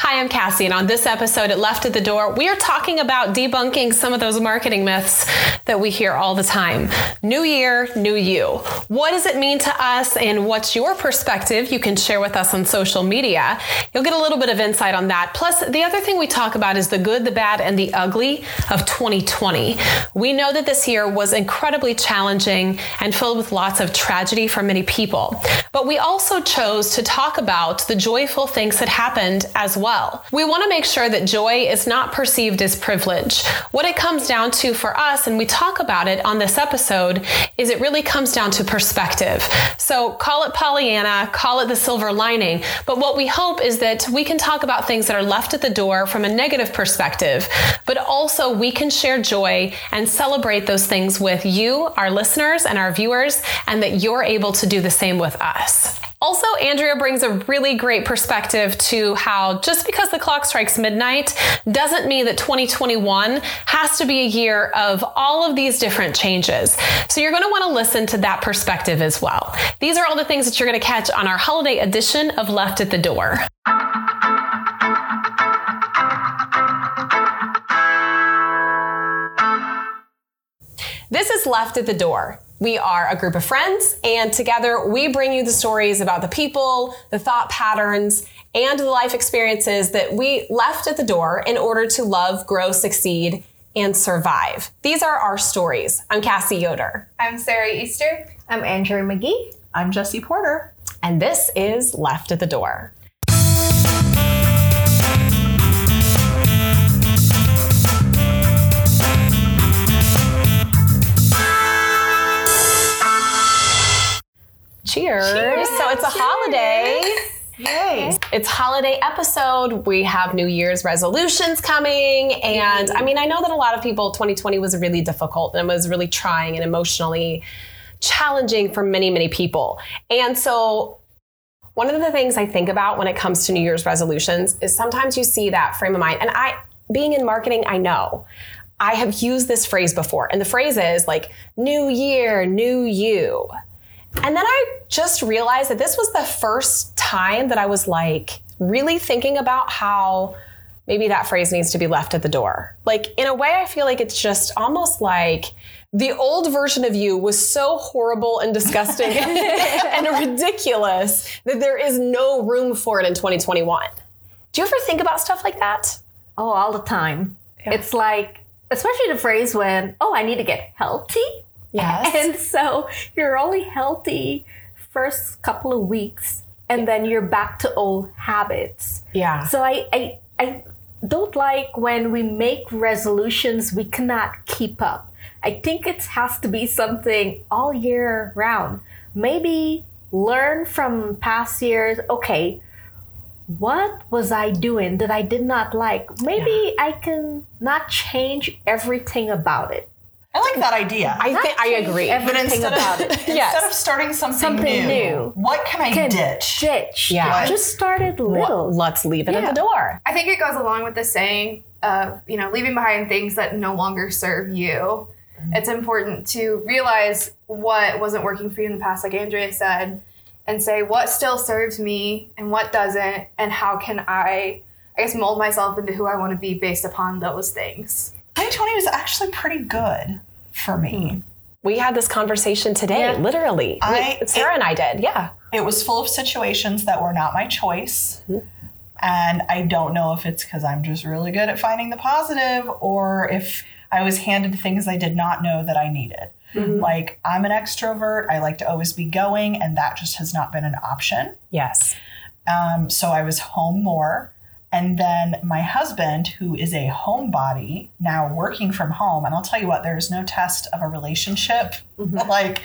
Hi, I'm Cassie, and on this episode at Left at the Door, we are talking about debunking some of those marketing myths that we hear all the time. New year, new you. What does it mean to us, and what's your perspective? You can share with us on social media. You'll get a little bit of insight on that. Plus, the other thing we talk about is the good, the bad, and the ugly of 2020. We know that this year was incredibly challenging and filled with lots of tragedy for many people. But we also chose to talk about the joyful things that happened as well well. We want to make sure that joy is not perceived as privilege. What it comes down to for us, and we talk about it on this episode, is it really comes down to perspective. So call it Pollyanna, call it the silver lining. But what we hope is that we can talk about things that are left at the door from a negative perspective, but also we can share joy and celebrate those things with you, our listeners, and our viewers, and that you're able to do the same with us. Also, Andrea brings a really great perspective to how just because the clock strikes midnight doesn't mean that 2021 has to be a year of all of these different changes. So you're going to want to listen to that perspective as well. These are all the things that you're going to catch on our holiday edition of Left at the Door. This is Left at the Door. We are a group of friends, and together we bring you the stories about the people, the thought patterns, and the life experiences that we left at the door in order to love, grow, succeed, and survive. These are our stories. I'm Cassie Yoder. I'm Sarah Easter. I'm Andrea McGee. I'm Jesse Porter. And this is Left at the Door. Cheers. Cheers. So it's a Cheers. holiday. Yay. It's holiday episode. We have New Year's resolutions coming. And I mean, I know that a lot of people, 2020 was really difficult and was really trying and emotionally challenging for many, many people. And so one of the things I think about when it comes to New Year's resolutions is sometimes you see that frame of mind. And I, being in marketing, I know. I have used this phrase before. And the phrase is like, new year, new you. And then I just realized that this was the first time that I was like really thinking about how maybe that phrase needs to be left at the door. Like, in a way, I feel like it's just almost like the old version of you was so horrible and disgusting and ridiculous that there is no room for it in 2021. Do you ever think about stuff like that? Oh, all the time. Yeah. It's like, especially the phrase when, oh, I need to get healthy. Yes. And so you're only healthy first couple of weeks and then you're back to old habits. Yeah. So I, I, I don't like when we make resolutions we cannot keep up. I think it has to be something all year round. Maybe learn from past years. Okay, what was I doing that I did not like? Maybe yeah. I can not change everything about it. I like that idea. I think I agree. But instead of, yes. instead of starting something, something new, new, what can I can ditch? Ditch. Yeah. Just started little. let's leave it yeah. at the door. I think it goes along with the saying of, you know, leaving behind things that no longer serve you. Mm-hmm. It's important to realize what wasn't working for you in the past, like Andrea said, and say what still serves me and what doesn't, and how can I, I guess, mold myself into who I want to be based upon those things. 2020 was actually pretty good for me. Hmm. We had this conversation today, yeah. literally. I, Sarah it, and I did, yeah. It was full of situations that were not my choice. Mm-hmm. And I don't know if it's because I'm just really good at finding the positive or if I was handed things I did not know that I needed. Mm-hmm. Like, I'm an extrovert, I like to always be going, and that just has not been an option. Yes. Um, so I was home more. And then my husband, who is a homebody, now working from home. And I'll tell you what, there's no test of a relationship mm-hmm. like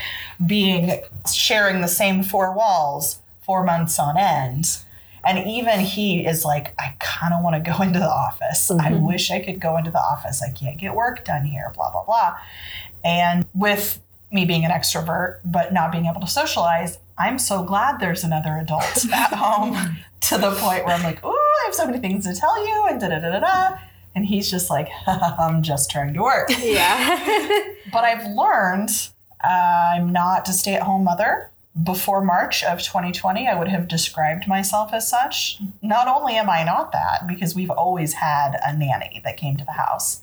being sharing the same four walls four months on end. And even he is like, I kind of want to go into the office. Mm-hmm. I wish I could go into the office. I can't get work done here, blah, blah, blah. And with me being an extrovert, but not being able to socialize, I'm so glad there's another adult at home to the point where I'm like, oh, I have so many things to tell you, and da da da da da. And he's just like, I'm just trying to work. Yeah. but I've learned uh, I'm not a stay at home mother. before March of 2020, I would have described myself as such. Not only am I not that, because we've always had a nanny that came to the house,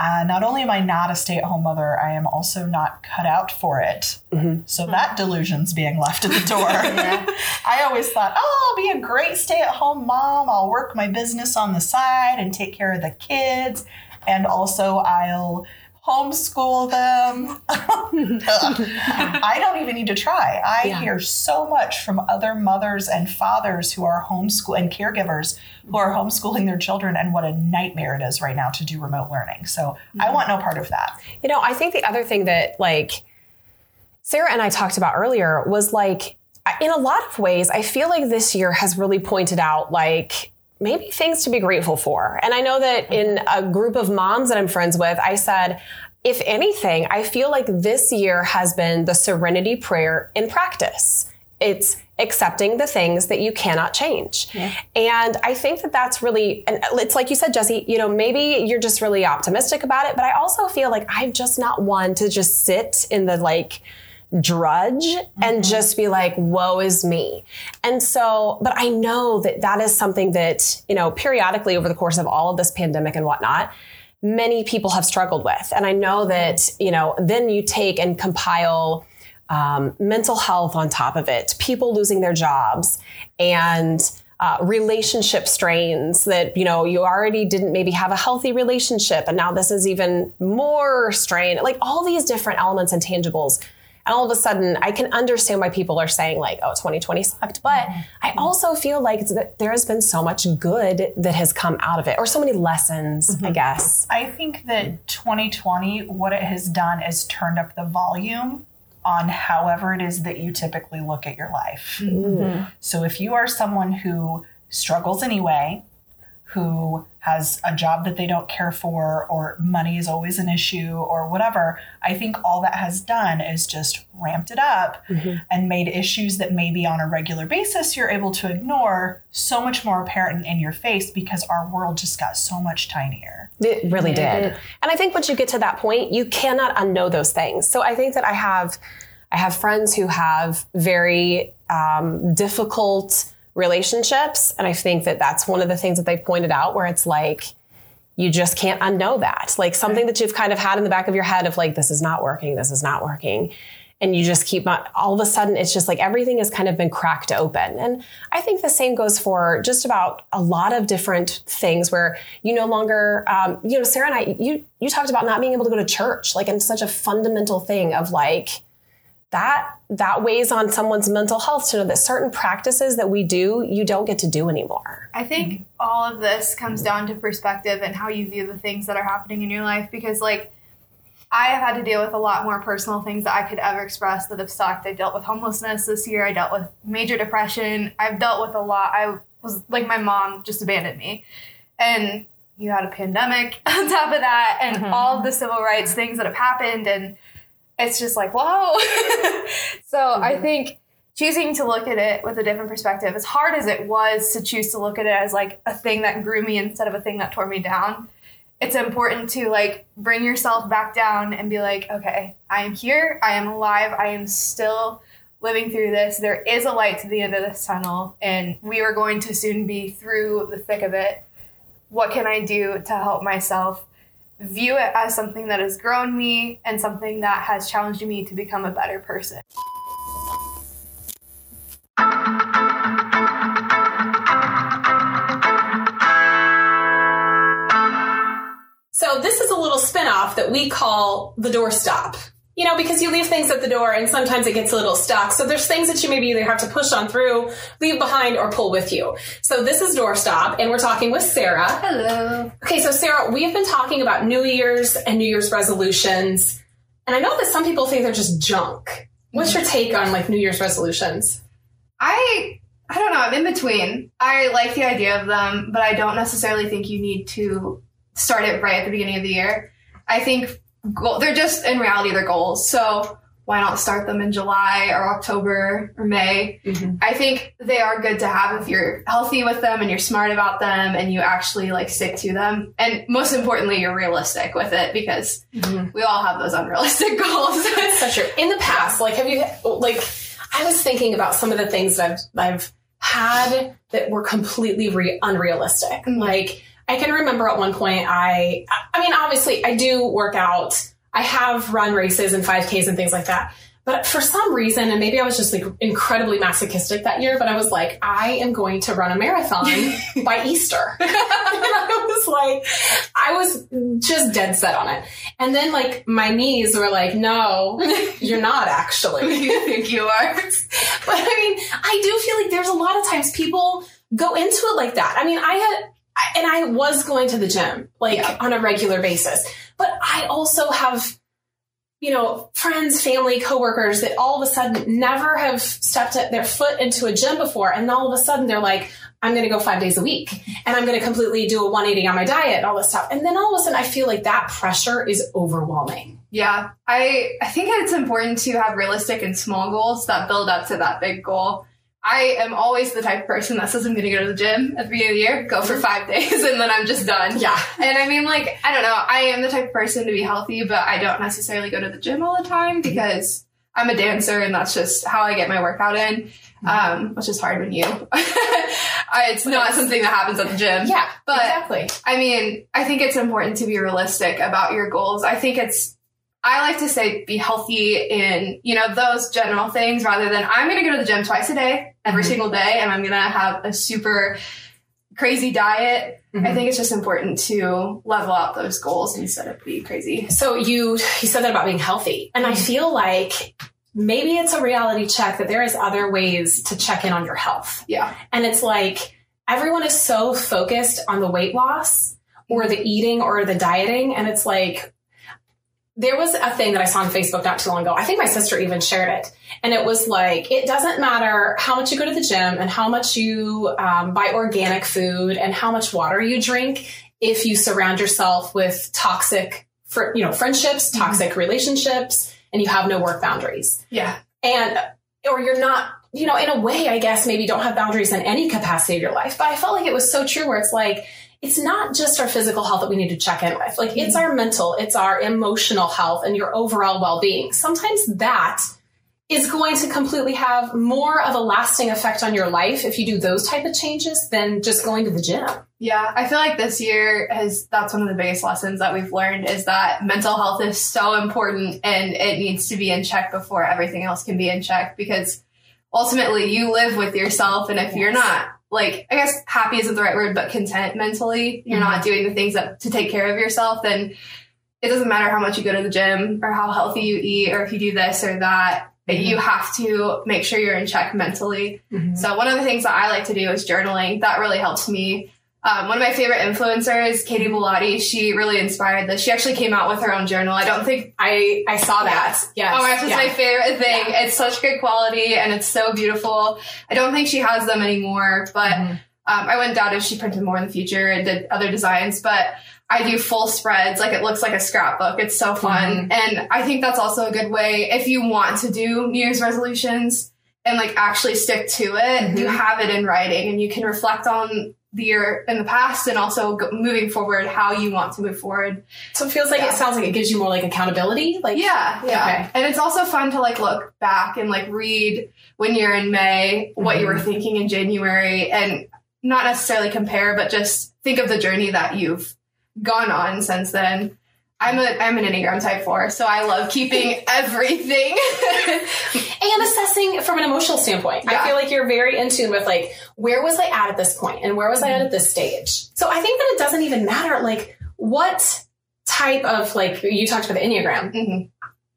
uh, not only am I not a stay at home mother, I am also not cut out for it. So that delusion's being left at the door. I always thought, oh, I'll be a great stay at home mom. I'll work my business on the side and take care of the kids. And also, I'll homeschool them. I don't even need to try. I Yeah. hear so much from other mothers and fathers who are homeschool and caregivers who are homeschooling their children and what a nightmare it is right now to do remote learning. So I mm-hmm. want no part of that. You know, I think the other thing that like Sarah and I talked about earlier was like in a lot of ways, I feel like this year has really pointed out like maybe things to be grateful for. And I know that in a group of moms that I'm friends with, I said, if anything, I feel like this year has been the serenity prayer in practice. It's accepting the things that you cannot change. And I think that that's really, and it's like you said, Jesse, you know, maybe you're just really optimistic about it, but I also feel like I'm just not one to just sit in the like, drudge and just be like woe is me. And so but i know that that is something that you know periodically over the course of all of this pandemic and whatnot many people have struggled with. And i know that you know then you take and compile um, mental health on top of it people losing their jobs and uh, relationship strains that you know you already didn't maybe have a healthy relationship and now this is even more strain like all these different elements and tangibles and all of a sudden i can understand why people are saying like oh 2020 sucked. But mm-hmm. i also feel like there has been so much good that has come out of it or so many lessons i mm-hmm. guess. I think that 2020, what it has done is turned up the volume on however it is that you typically look at your life. Mm-hmm. So if you are someone who struggles anyway, who has a job that they don't care for, or money is always an issue, or whatever, I think all that has done is just ramped it up and made issues that maybe on a regular basis you're able to ignore so much more apparent in your face because our world just got so much tinier. It really Yeah, it did. did. And I think once you get to that point, you cannot unknow those things. So I think that I have I have friends who have very um, difficult relationships, and I think that that's one of the things that they've pointed out where it's like you just can't unknow that. Like something that you've kind of had in the back of your head of like this is not working, this is not working. And you just keep on, all of a sudden, it's just like everything has kind of been cracked open. And I think the same goes for just about a lot of different things where you no longer, um, you know, Sarah and I, you you talked about not being able to go to church, like, and such a fundamental thing of like that that weighs on someone's mental health to know that certain practices that we do, you don't get to do anymore. I think all of this comes down to perspective and how you view the things that are happening in your life because, like, I have had to deal with a lot more personal things that I could ever express that have sucked. I dealt with homelessness this year. I dealt with major depression. I've dealt with a lot. I was like, my mom just abandoned me. And you had a pandemic on top of that, and mm-hmm. all of the civil rights things that have happened. And it's just like, whoa. so I mm-hmm. think choosing to look at it with a different perspective, as hard as it was to choose to look at it as like a thing that grew me instead of a thing that tore me down, it's important to like bring yourself back down and be like, okay, I am here, I am alive, I am still living through this. There is a light to the end of this tunnel, and we are going to soon be through the thick of it. What can I do to help myself view it as something that has grown me and something that has challenged me to become a better person? So this is a little spin-off that we call the doorstop. You know, because you leave things at the door and sometimes it gets a little stuck. So there's things that you maybe either have to push on through, leave behind, or pull with you. So this is doorstop, and we're talking with Sarah. Hello. Okay, so Sarah, we have been talking about New Year's and New Year's resolutions. And I know that some people think they're just junk. What's your take on like New Year's resolutions? I I don't know. I'm in between. I like the idea of them, but I don't necessarily think you need to start it right at the beginning of the year. I think goal, they're just in reality they're goals. So why not start them in July or October or May? Mm-hmm. I think they are good to have if you're healthy with them and you're smart about them and you actually like stick to them. And most importantly, you're realistic with it because mm-hmm. we all have those unrealistic goals. So true. In the past, like, have you like? I was thinking about some of the things that I've, I've had that were completely re- unrealistic. Mm-hmm. Like I can remember at one point, I, I mean, obviously I do work out. I have run races and 5Ks and things like that. But for some reason, and maybe I was just like incredibly masochistic that year, but I was like, I am going to run a marathon by Easter. and I was like, I was just dead set on it. And then like my knees were like, no, you're not actually. you think you are? But I mean, I do feel like there's a lot of times people go into it like that. I mean, I had, and I was going to the gym like Yeah. on a regular basis, but I also have, you know, friends, family, coworkers that all of a sudden never have stepped their foot into a gym before. And all of a sudden they're like, I'm going to go five days a week and I'm going to completely do a 180 on my diet and all this stuff. And then all of a sudden I feel like that pressure is overwhelming. Yeah, I I think it's important to have realistic and small goals that build up to that big goal. I am always the type of person that says I'm going to go to the gym at the beginning of the year, go for five days, and then I'm just done. Yeah. And I mean, like, I don't know. I am the type of person to be healthy, but I don't necessarily go to the gym all the time because I'm a dancer and that's just how I get my workout in, um, which is hard when you. it's not something that happens at the gym. Yeah, But- exactly. I mean, I think it's important to be realistic about your goals. I think it's, I like to say be healthy in, you know, those general things rather than I'm going to go to the gym twice a day, every Mhm. single day, and I'm going to have a super crazy diet. I Mhm. think it's just important to level out those goals instead of be crazy. So you you said that about being healthy, and I feel like maybe it's a reality check that there is other ways to check in on your health. Yeah. And it's like everyone is so focused on the weight loss or the eating or the dieting, and it's like there was a thing that I saw on Facebook not too long ago. I think my sister even shared it. And it was like, it doesn't matter how much you go to the gym and how much you um, buy organic food and how much water you drink if you surround yourself with toxic, fr- you know, friendships, toxic relationships, and you have no work boundaries. Yeah. And, or you're not, you know, in a way, I guess maybe don't have boundaries in any capacity of your life. But I felt like it was so true where it's like, it's not just our physical health that we need to check in with. Like it's mm-hmm. our mental, it's our emotional health and your overall well-being. Sometimes that is going to completely have more of a lasting effect on your life if you do those type of changes than just going to the gym. Yeah, I feel like this year has that's one of the biggest lessons that we've learned is that mental health is so important and it needs to be in check before everything else can be in check because ultimately you live with yourself and if you're not like I guess happy isn't the right word but content mentally, you're mm-hmm. not doing the things that to take care of yourself then it doesn't matter how much you go to the gym or how healthy you eat or if you do this or that. Mm-hmm. You have to make sure you're in check mentally. Mm-hmm. So one of the things that I like to do is journaling. That really helps me. Um, one of my favorite influencers, Katie Bellotti, she really inspired this. She actually came out with her own journal. I don't think. I, I saw that. Yes. Oh my gosh, Yeah. my favorite thing. It's such good quality and it's so beautiful. I don't think she has them anymore, but Mhm. um, I wouldn't doubt if she printed more in the future and did other designs. But I do full spreads, like it looks like a scrapbook. It's so fun, and I think that's also a good way if you want to do New Year's resolutions and like actually stick to it. You Mhm. have it in writing, and you can reflect on the year in the past and also go, moving forward how you want to move forward. So it feels like Yeah. it sounds like it gives you more like accountability. Like Yeah, yeah. Okay. And it's also fun to like look back and like read when you're in May what you were mm-hmm. thinking in January and not necessarily compare, but just think of the journey that you've gone on since then. I'm a I'm an Enneagram type four, so I love keeping everything. and assessing from an emotional standpoint. I feel like you're very in tune with like where was I at at this point and where was I at at this stage. So I think that it doesn't even matter like what type of like you talked about the enneagram. Mhm.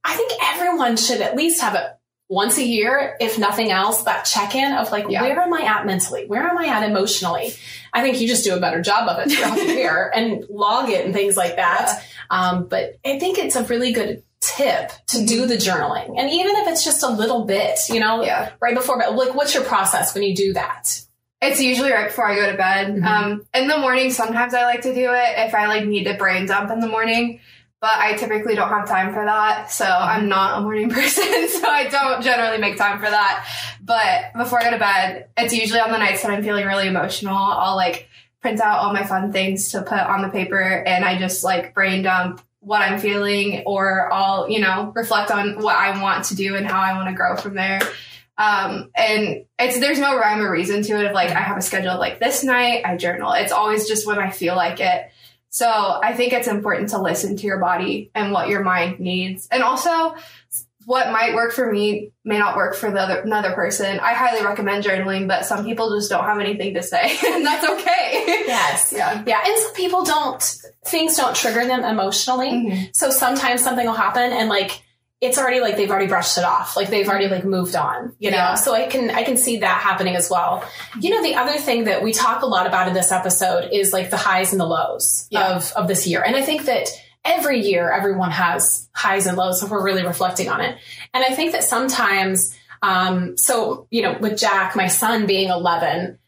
I think everyone should at least have it once a year, if nothing else, that check in of like Yeah. where am I at mentally? Where am I at emotionally? I think you just do a better job of it throughout the year and log it and things like that. Um, but I think it's a really good tip to do the journaling. And even if it's just a little bit, you know, yeah. right before bed, like what's your process when you do that? It's usually right before I go to bed. Mhm. Um, in the morning, sometimes I like to do it if I like need to brain dump in the morning, but I typically don't have time for that. So I'm not a morning person, so I don't generally make time for that. But before I go to bed, it's usually on the nights that I'm feeling really emotional. I'll like print out all my fun things to put on the paper and I just like brain dump what I'm feeling or I'll, you know, reflect on what I want to do and how I want to grow from there. Um, and it's there's no rhyme or reason to it of like I have a schedule like this night I journal. It's always just when I feel like it. So I think it's important to listen to your body and what your mind needs. And also what might work for me may not work for the other, another person. I highly recommend journaling, but some people just don't have anything to say, and that's okay. Yes. Yeah. Yeah. And some people don't, things don't trigger them emotionally. Mm-hmm. So sometimes something will happen and like, it's already like they've already brushed it off. Like they've already like moved on, you know? Yeah. So I can, I can see that happening as well. You know, the other thing that we talk a lot about in this episode is like the highs and the lows Yeah. of, of this year. And I think that every year everyone has highs and lows if we're really reflecting on it. And I think that sometimes, um, so, you know, with Jack, my son being 11,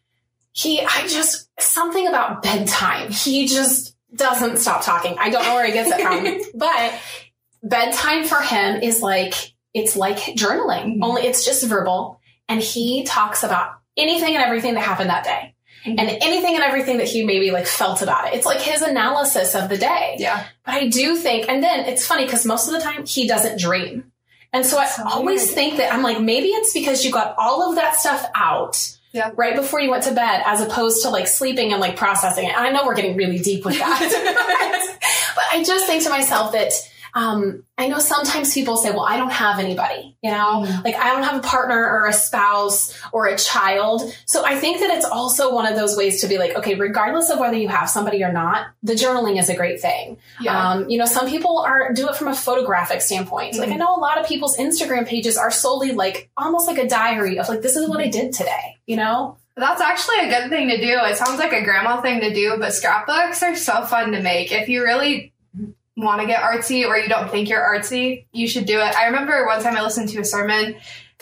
he, I just, something about bedtime. He just doesn't stop talking. I don't know where he gets it from, but bedtime for him is like, it's like journaling, Mhm. only it's just verbal. And he talks about anything and everything that happened that day. Mhm. And anything and everything that he maybe like felt about it. It's like his analysis of the day. Yeah. But I do think, and then it's funny because most of the time he doesn't dream. And so I So always weird. think that I'm like, maybe it's because you got all of that stuff out Yeah. right before you went to bed as opposed to like sleeping and like processing it. And I know we're getting really deep with that. but I just think to myself that um, I know sometimes people say, well, I don't have anybody, you know, Mhm. like I don't have a partner or a spouse or a child. So I think that it's also one of those ways to be like, okay, regardless of whether you have somebody or not, the journaling is a great thing. Yeah. Um, you know, some people are do it from a photographic standpoint. Like I know a lot of people's Instagram pages are solely like almost like a diary of like, this is what I did today, you know? That's actually a good thing to do. It sounds like a grandma thing to do, but scrapbooks are so fun to make. If you really want to get artsy or you don't think you're artsy, you should do it. I remember one time I listened to a sermon,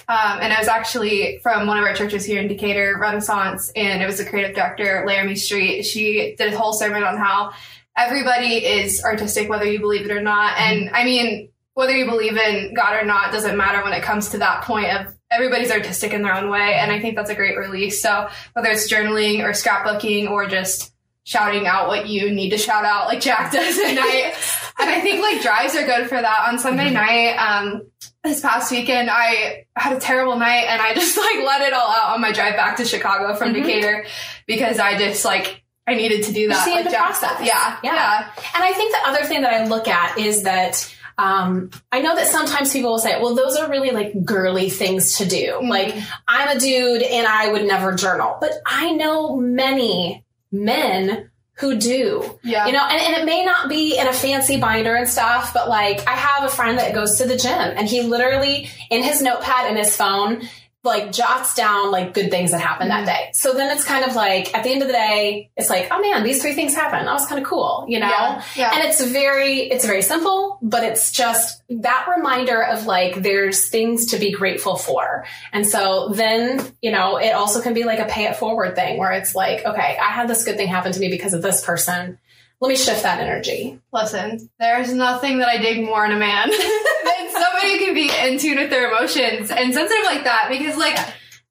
um, and it was actually from one of our churches here in Decatur, Renaissance, and it was the creative director, Laramie Street. She did a whole sermon on how everybody is artistic, whether you believe it or not. And I mean, whether you believe in God or not doesn't matter when it comes to that point of everybody's artistic in their own way. And I think that's a great release. So whether it's journaling or scrapbooking or just shouting out what you need to shout out like Jack does at night. and I think like drives are good for that. On Sunday night, um, this past weekend, I had a terrible night and I just like let it all out on my drive back to Chicago from Mhm. Decatur because I just like, I needed to do that. Like Jack process. said. Yeah. Yeah. Yeah. And I think the other thing that I look at is that um, I know that sometimes people will say, well, those are really like girly things to do. Mhm. Like, I'm a dude and I would never journal. But I know many men who do. Yeah. You know, and, and it may not be in a fancy binder and stuff, but like I have a friend that goes to the gym and he literally in his notepad in his phone like jots down like good things that happened that mm-hmm. day. So then it's kind of like at the end of the day, it's like, oh man, these three things happened. That was kind of cool, you know? Yeah. Yeah. And it's very it's very simple, but it's just that reminder of like there's things to be grateful for. And so then, you know, it also can be like a pay it forward thing where it's like, okay, I had this good thing happen to me because of this person. Let me shift that energy. Listen, there's nothing that I dig more in a man than somebody who can be in tune with their emotions and sensitive like that because, like,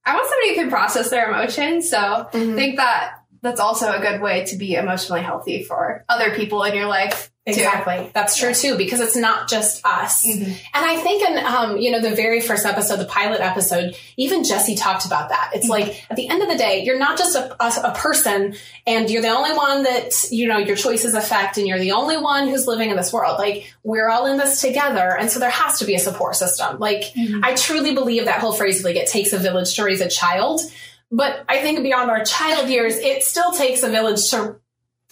I want somebody who can process their emotions. So I think that that's also a good way to be emotionally healthy for other people in your life. Too. Exactly. That's true too, because it's not just us. Mhm. And I think in, um, you know, the very first episode, the pilot episode, even Jesse talked about that. It's like, at the end of the day, you're not just a, a, a person and you're the only one that, you know, your choices affect and you're the only one who's living in this world. Like, we're all in this together. And so there has to be a support system. Like, I truly believe that whole phrase, like, it takes a village to raise a child. But I think beyond our child years, it still takes a village to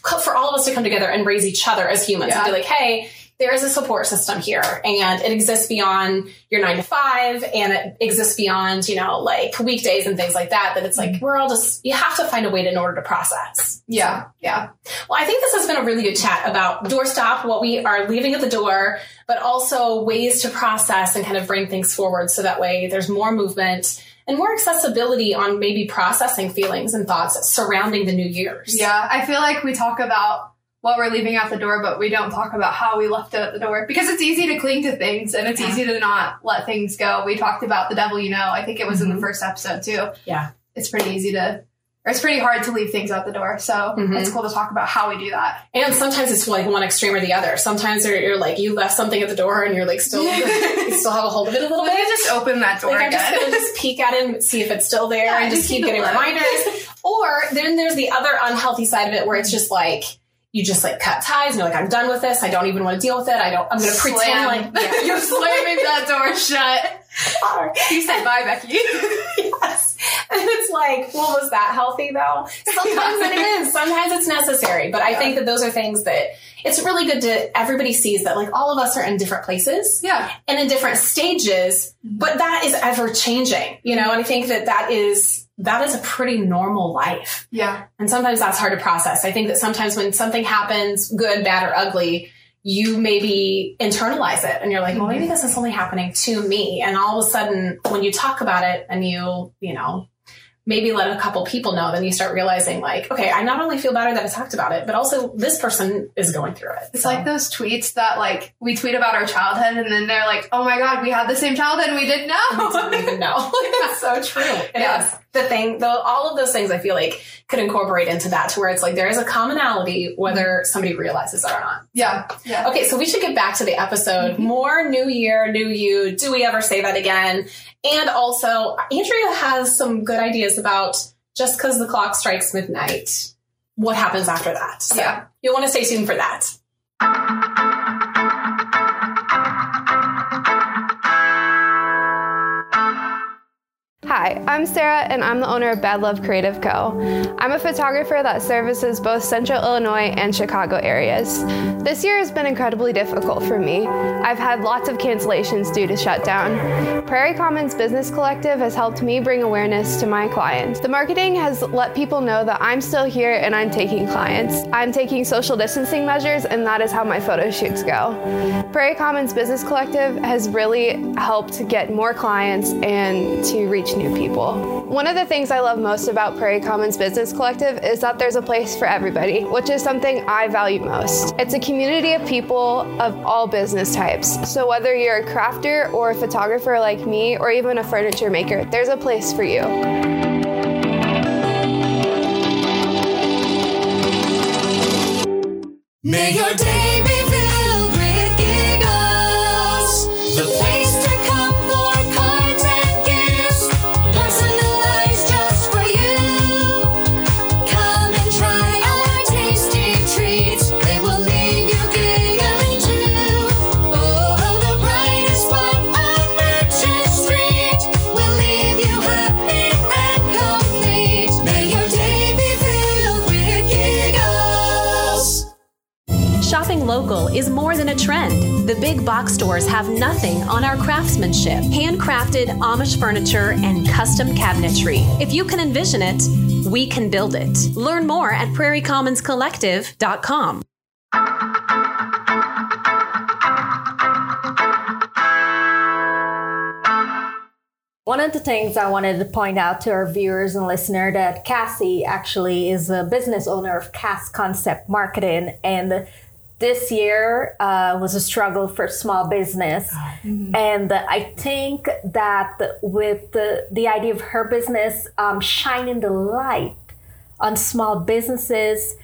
for all of us to come together and raise each other as humans and be like, hey, there is a support system here and it exists beyond your nine to five and it exists beyond, you know, like weekdays and things like that. That it's like, mm-hmm. we're all just, you have to find a way to, in order to process. Yeah. Yeah. Well, I think this has been a really good chat about doorstop, what we are leaving at the door, but also ways to process and kind of bring things forward so that way there's more movement and more accessibility on maybe processing feelings and thoughts surrounding the new year's. Yeah. I feel like we talk about what we're leaving out the door, but we don't talk about how we left it at the door because it's easy to cling to things and it's Yeah. easy to not let things go. We talked about the devil, you know, I think it was in Mhm. the first episode too. Yeah. It's pretty easy to it's pretty hard to leave things out the door. So mm-hmm. it's cool to talk about how we do that. And sometimes it's like one extreme or the other. Sometimes you're, you're like you left something at the door and you're like still you still have a hold of it a little bit. just open that door Like I'm just gonna just peek at it and see if it's still there Yeah, and just keep getting low. reminders. or then there's the other unhealthy side of it where it's just like you just like cut ties and you're like, I'm done with this. I don't even want to deal with it. I don't I'm gonna pretend like yeah, You're slamming that door shut. You said bye, Becky. yes. And it's like, well, was that healthy though? Sometimes it is. Sometimes it's necessary. But I think that those are things that it's really good to everybody sees that like all of us are in different places yeah. and in different stages, but that is ever changing, you know, and I think that that is, that is a pretty normal life. Yeah. And sometimes that's hard to process. I think that sometimes when something happens, good, bad, or ugly, you maybe internalize it and you're like, well, maybe mm-hmm. this is only happening to me. And all of a sudden, when you talk about it and you, you know, maybe let a couple people know, then you start realizing, like, okay, I not only feel better that I talked about it, but also this person is going through it. It's like those tweets that like we tweet about our childhood and then they're like, oh my god, we had the same childhood and we didn't know. We didn't even know. It's so true. It is Yeah. The thing, though, all of those things I feel like could incorporate into that to where it's like there is a commonality whether somebody realizes it or not. yeah. Yeah. Okay, so we should get back to the episode. Mm-hmm. More new year, new you. Do we ever say that again? And also, Andrea has some good ideas about just because the clock strikes midnight, what happens after that. So Yeah. you'll want to stay tuned for that. Hi, I'm Sarah, and I'm the owner of Bad Love Creative Co. I'm a photographer that services both Central Illinois and Chicago areas. This year has been incredibly difficult for me. I've had lots of cancellations due to shutdown. Prairie Commons Business Collective has helped me bring awareness to my clients. The marketing has let people know that I'm still here and I'm taking clients. I'm taking social distancing measures, and that is how my photo shoots go. Prairie Commons Business Collective has really helped get more clients and to reach new people. One of the things I love most about Prairie Commons Business Collective is that there's a place for everybody, which is something I value most. It's a community of people of all business types. So whether you're a crafter or a photographer like me, or even a furniture maker, there's a place for you. May your day be is more than a trend. The big box stores have nothing on our craftsmanship, handcrafted Amish furniture, and custom cabinetry. If you can envision it, we can build it. Learn more at prairiecommonscollective.com. One of the things I wanted to point out to our viewers and listener that Cassie actually is a business owner of Cass Concept Marketing, and this year uh, was a struggle for small business. And I think that with the, the idea of her business um, shining the light on small businesses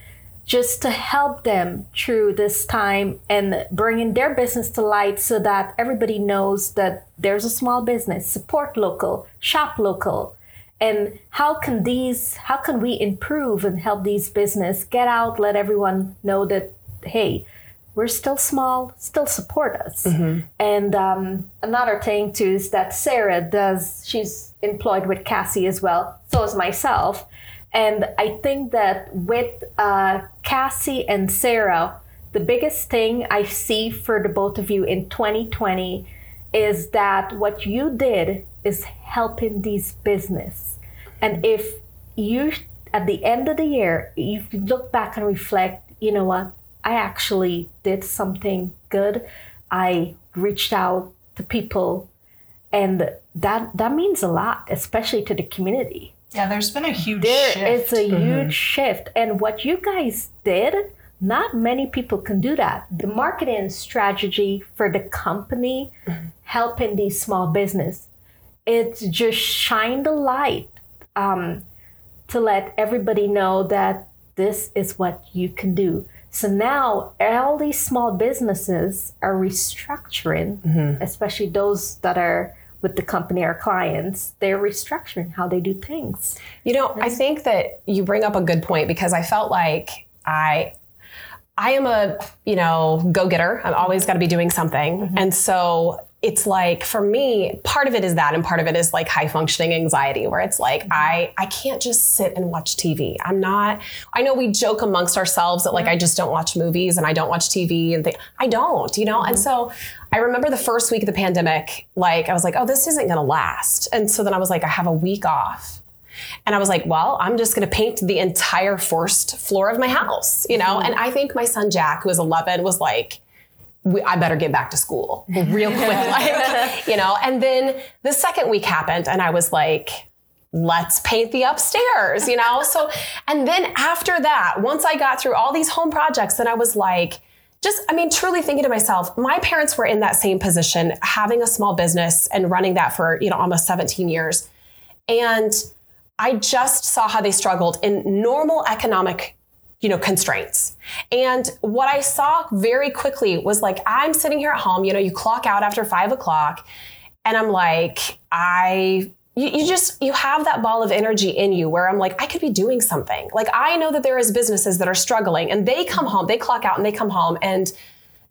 just to help them through this time and bringing their business to light so that everybody knows that there's a small business support local shop local. And how can these how can we improve and help these business get out let everyone know that hey we're still small still support us. And um, another thing too is that sarah does she's employed with cassie as well so is myself. And I think that with uh, Cassie and Sarah, the biggest thing I see for the both of you in 2020 is that what you did is helping these business. And if you, at the end of the year, if you look back and reflect, you know what, I actually did something good. I reached out to people, and that that means a lot, especially to the community Yeah, there's been a huge there shift. is a huge shift and what you guys did not many people can do that the marketing strategy for the company helping these small business it's just shine the light um, to let everybody know that this is what you can do. So now all these small businesses are restructuring, mm-hmm. especially those that are with the company or clients. They're restructuring how they do things. You know, I think that you bring up a good point because I felt like I I am a, you know, go-getter. I'm always got to be doing something. Mm-hmm. And so it's like for me, part of it is that and part of it is like high functioning anxiety where it's like mm-hmm. I I can't just sit and watch TV. I'm not I know we joke amongst ourselves that like I just don't watch movies and I don't watch TV and think I don't, you know? And mm-hmm. so I remember the first week of the pandemic, like I was like, oh, this isn't gonna last. And so then I was like, I have a week off. And I was like, well, I'm just going to paint the entire first floor of my house, you know? Mm-hmm. And I think my son Jack, who is 11, was like, we, I better get back to school real quick, like, you know? And then the second week happened, and I was like, let's paint the upstairs, you know? So, and then after that, once I got through all these home projects, then I was like, just, I mean, truly thinking to myself, my parents were in that same position, having a small business and running that for, you know, almost 17 years. And I just saw how they struggled in normal economic, you know, constraints. And what I saw very quickly was like, I'm sitting here at home, you know, you clock out after five o'clock, and I'm like, I you, just you have that ball of energy in you where I'm like, I could be doing something. Like I know that there is businesses that are struggling and they come home, they clock out and they come home and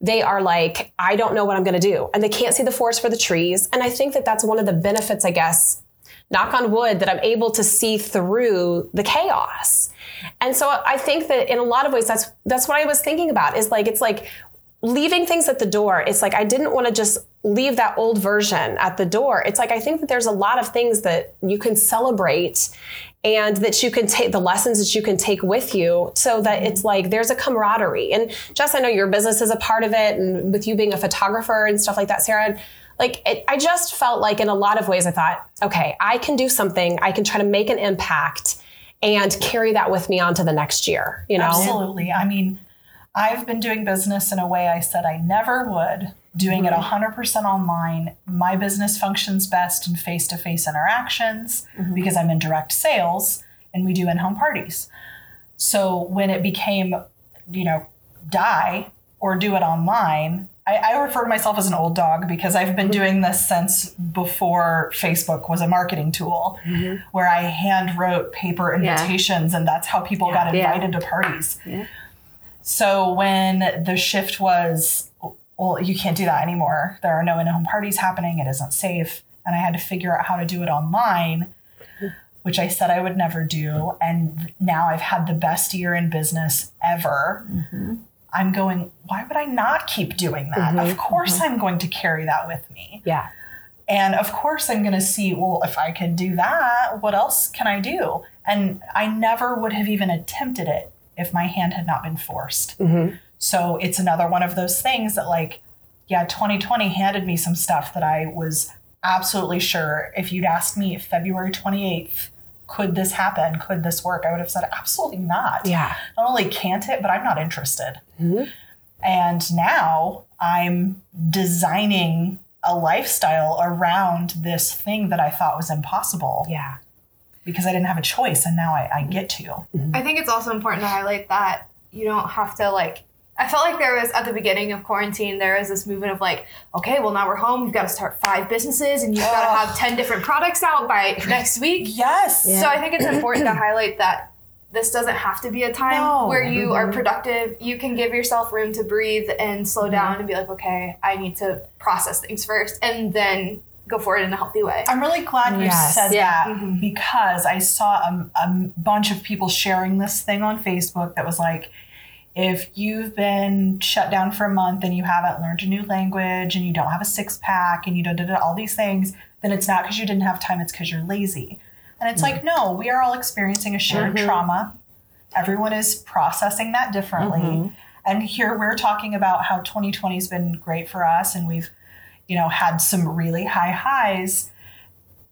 they are like, I don't know what I'm going to do. And they can't see the forest for the trees. And I think that that's one of the benefits, I guess, knock on wood, that I'm able to see through the chaos. And so I think that in a lot of ways, that's that's what I was thinking about. Is like it's like leaving things at the door. It's like I didn't want to just leave that old version at the door. It's like I think that there's a lot of things that you can celebrate and that you can take the lessons that you can take with you so that it's like there's a camaraderie. And Jess, I know your business is a part of it and with you being a photographer and stuff like that, Sarah, like it, I just felt like in a lot of ways I thought, okay, I can do something. I can try to make an impact and carry that with me onto the next year, you know? Absolutely. I mean, I've been doing business in a way I said I never would, doing it mm-hmm. 100% online. My business functions best in face to face interactions mm-hmm. because I'm in direct sales and we do in home parties. So when it became, you know, die or do it online, I, I refer to myself as an old dog because I've been mm-hmm. doing this since before Facebook was a marketing tool, mm-hmm. where I hand wrote paper invitations and that's how people got Yeah. invited to parties. Yeah. So when the shift was, well, you can't do that anymore. There are no in-home parties happening. It isn't safe, and I had to figure out how to do it online, which I said I would never do. And now I've had the best year in business ever. Mm-hmm. I'm going. Why would I not keep doing that? Mm-hmm. Of course, mm-hmm. I'm going to carry that with me. Yeah. And of course, I'm going to see, well, if I can do that, what else can I do? And I never would have even attempted it if my hand had not been forced. Mm-hmm. So it's another one of those things that, like, yeah, 2020 handed me some stuff that I was absolutely sure if you'd asked me February 28th, could this happen? Could this work? I would have said, absolutely not. Yeah. Not only can't it, but I'm not interested. Mm-hmm. And now I'm designing a lifestyle around this thing that I thought was impossible Yeah. because I didn't have a choice and now I, I get to. Mm-hmm. I think it's also important to highlight that you don't have to like. I felt like there was at the beginning of quarantine, there was this movement of like, okay, well now we're home, we've got to start five businesses, and you've got to have ten different products out by next week. Yes. So I think it's important to highlight that this doesn't have to be a time No. where you mm-hmm. are productive. You can give yourself room to breathe and slow mm-hmm. down and be like, okay, I need to process things first, and then go forward in a healthy way. I'm really glad you Yes. said Yeah. that mm-hmm. because I saw a, a bunch of people sharing this thing on Facebook that was like, if you've been shut down for a month and you haven't learned a new language and you don't have a six pack and you don't do all these things, then it's not because you didn't have time, it's because you're lazy. And it's like, mm-hmm. no, we are all experiencing a shared mm-hmm. trauma. Everyone is processing that differently. Mm-hmm. And here we're talking about how 2020 has been great for us and we've, you know, had some really high highs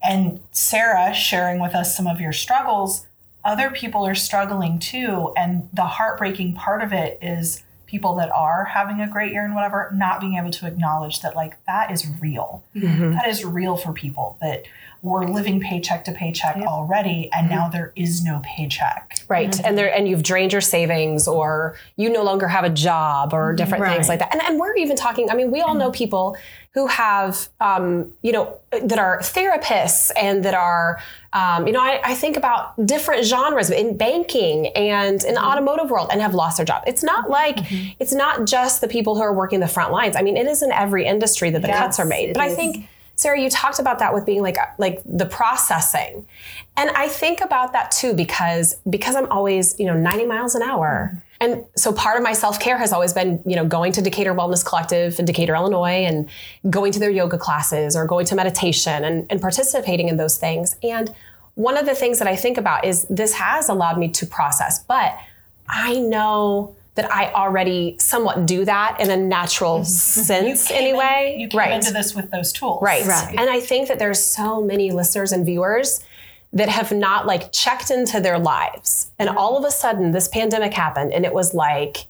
and Sarah sharing with us some of your struggles, other people are struggling too. And the heartbreaking part of it is people that are having a great year and whatever, not being able to acknowledge that like that is real. Mm-hmm. That is real for people that we're living paycheck to paycheck already and mm-hmm. now there is no paycheck. Right. Mm-hmm. And there and you've drained your savings or you no longer have a job or mm-hmm. different things like that. And, and we're even talking, I mean, we all know people who have um, you know, that are therapists and that are um, you know, I, I think about different genres in banking and in the automotive world and have lost their job. It's not like it's not just the people who are working the front lines. I mean, it is in every industry that the cuts are made. it But I think Sarah, you talked about that with being like like the processing, and I think about that too because because I'm always you know 90 miles an hour, and so part of my self care has always been you know going to Decatur Wellness Collective in Decatur, Illinois, and going to their yoga classes or going to meditation and, and participating in those things. And one of the things that I think about is this has allowed me to process, but I know that I already somewhat do that in a natural mm-hmm. sense came in- anyway. you came right. into this with those tools. Right. Right. And I think that there's so many listeners and viewers that have not like checked into their lives. And mm-hmm. all of a sudden this pandemic happened and it was like,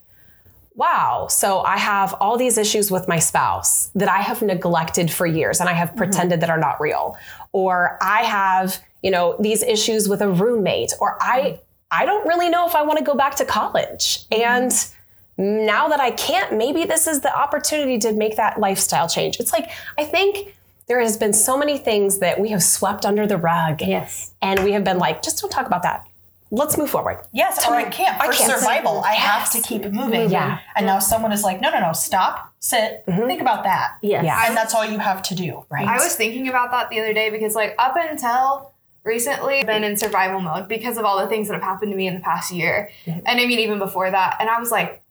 wow, so I have all these issues with my spouse that I have neglected for years and I have mm-hmm. pretended that are not real. Or I have, you know, these issues with a roommate or I I don't really know if I want to go back to college. Mm-hmm. And now that I can't, maybe this is the opportunity to make that lifestyle change. It's like, I think there has been so many things that we have swept under the rug. Yes. And we have been like, just don't talk about that. Let's move forward. Yes, oh, or I can't. I For can't. survival, I have to keep moving. Yeah. And now someone is like, no, no, no, stop, sit, mm-hmm. think about that. Yes. Yeah. And that's all you have to do. Right. I was thinking about that the other day because, like, up until recently, been in survival mode because of all the things that have happened to me in the past year. And I mean, even before that. And I was like,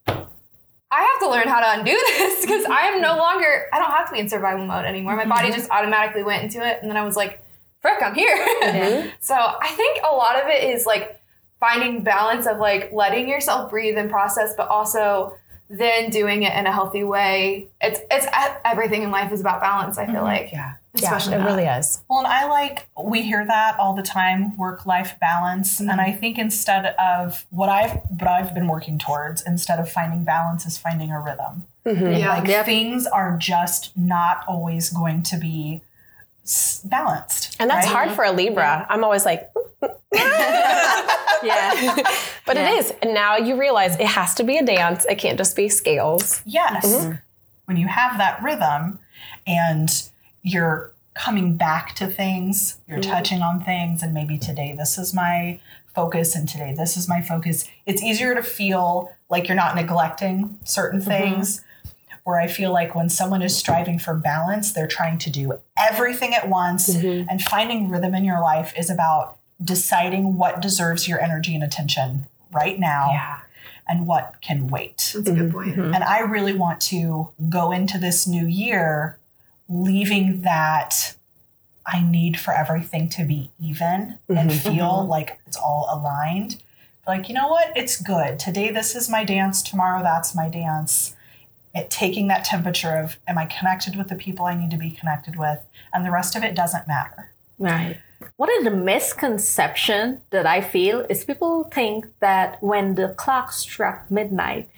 I have to learn how to undo this because I am no longer, I don't have to be in survival mode anymore. My body mm-hmm. just automatically went into it. And then I was like, frick, I'm here. Mm-hmm. so I think a lot of it is like finding balance of like letting yourself breathe and process, but also then doing it in a healthy way. It's it's everything in life is about balance. I feel mm-hmm. like yeah. Especially yeah, it that. really is. Well, and I like, we hear that all the time work life balance. And mm-hmm. I think instead of what I've, what I've been working towards, instead of finding balance, is finding a rhythm. Mm-hmm. yeah. Like things are just not always going to be s- balanced. And that's right? hard for a Libra. I'm always like, Yeah. but Yeah. it is. And now you realize it has to be a dance. It can't just be scales. Yes. Mm-hmm. When you have that rhythm and you're coming back to things, you're mm-hmm. touching on things, and maybe today this is my focus and today this is my focus, it's easier to feel like you're not neglecting certain mm-hmm. things. Where I feel like when someone is striving for balance, they're trying to do everything at once. Mm-hmm. And finding rhythm in your life is about deciding what deserves your energy and attention right now and what can wait. That's a good mm-hmm. point. Mm-hmm. And I really want to go into this new year leaving that I need for everything to be even and feel like it's all aligned. Like, you know what? It's good. Today, this is my dance. Tomorrow, that's my dance. It, taking that temperature of, am I connected with the people I need to be connected with? And the rest of it doesn't matter. Right. One of the misconception that I feel is people think that when the clock struck midnight,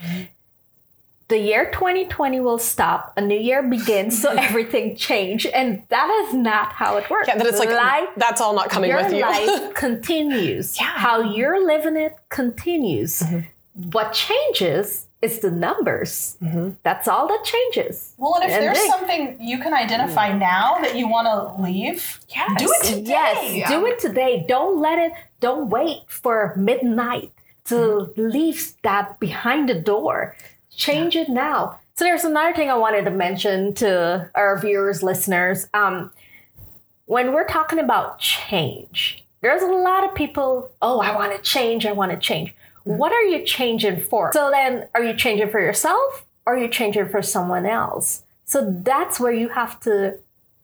the year 2020 will stop, a new year begins, so everything changed, and that is not how it works. Yeah, that it's like, life, that's all not coming your with you. life continues. Yeah. How you're living it continues. Mm-hmm. What changes is the numbers. That's all that changes. Well, and if And there's they- something you can identify now that you want to leave, Yes. do it today. Yes, do it today. Don't let it, don't wait for midnight to leave that behind the door. Change it now. So there's another thing I wanted to mention to our viewers, listeners. Um, when we're talking about change, there's a lot of people, oh, I want to change, I want to change. What are you changing for? So then, are you changing for yourself or are you changing for someone else? So that's where you have to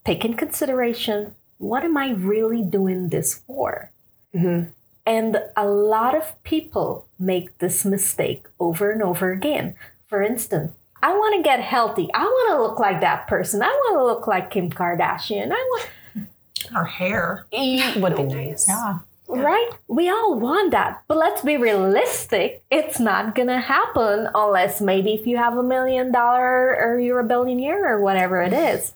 take in consideration what am I really doing this for? Mm-hmm. And a lot of people make this mistake over and over again. For instance, I want to get healthy. I want to look like that person. I want to look like Kim Kardashian. I want Her hair. would be nice. Yeah. Right? We all want that. But let's be realistic. It's not going to happen unless maybe if you have a million dollar or you're a billionaire or whatever it is.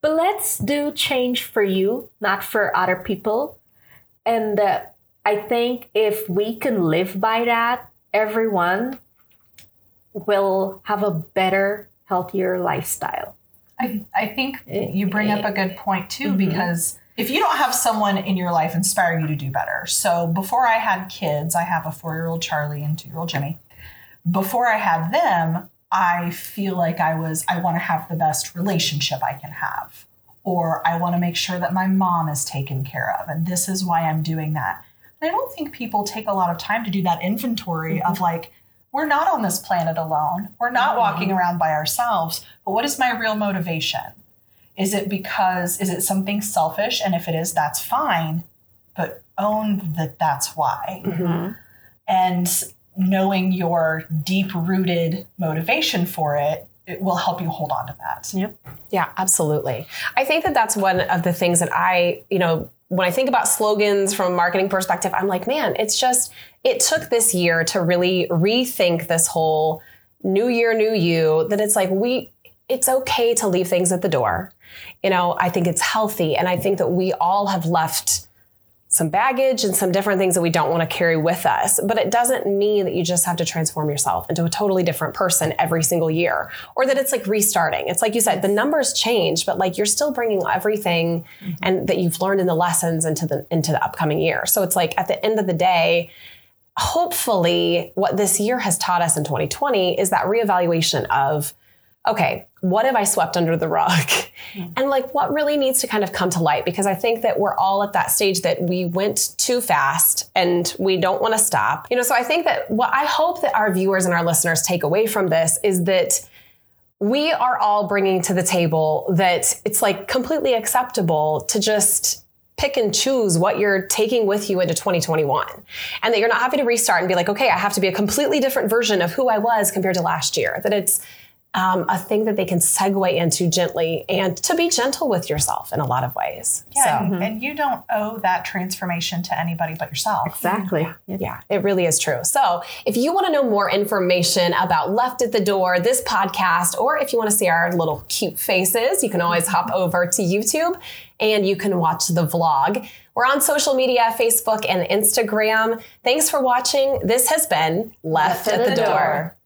But let's do change for you, not for other people. And uh, I think if we can live by that, everyone will have a better, healthier lifestyle. I, I think you bring up a good point too, Mm-hmm. because if you don't have someone in your life inspire you to do better. So before I had kids, I have a four year old Charlie and two year old Jimmy. Before I had them, I feel like I was, I want to have the best relationship I can have, or I want to make sure that my mom is taken care of. And this is why I'm doing that. And I don't think people take a lot of time to do that inventory of mm-hmm. like, we're not on this planet alone. We're not mm-hmm. walking around by ourselves. But what is my real motivation? Is it because, is it something selfish? And if it is, that's fine. But own that that's why. Mm-hmm. And knowing your deep rooted motivation for it, it will help you hold on to that. Yep. Yeah, absolutely. I think that that's one of the things that I, you know, when I think about slogans from a marketing perspective, I'm like, man, it's just, it took this year to really rethink this whole new year, new you, that it's like, we, it's okay to leave things at the door. You know, I think it's healthy. And I think that we all have left some baggage and some different things that we don't want to carry with us. But it doesn't mean that you just have to transform yourself into a totally different person every single year or that it's like restarting. It's like you said, the numbers change, but like you're still bringing everything mm-hmm. and that you've learned in the lessons into the into the upcoming year. So it's like at the end of the day, hopefully what this year has taught us in 2020 is that reevaluation of okay, what have I swept under the rug? And like what really needs to kind of come to light? Because I think that we're all at that stage that we went too fast and we don't want to stop. You know, so I think that what I hope that our viewers and our listeners take away from this is that we are all bringing to the table that it's like completely acceptable to just pick and choose what you're taking with you into 2021 and that you're not having to restart and be like okay i have to be a completely different version of who i was compared to last year that it's um, a thing that they can segue into gently and to be gentle with yourself in a lot of ways Yeah, so and, and you don't owe that transformation to anybody but yourself. Exactly. yeah, it really is true. So, if you want to know more information about Left at the Door, this podcast, or if you want to see our little cute faces, you can always hop over to YouTube and you can watch the vlog. We're on social media Facebook and Instagram. Thanks for watching. This has been Left, at, the, door.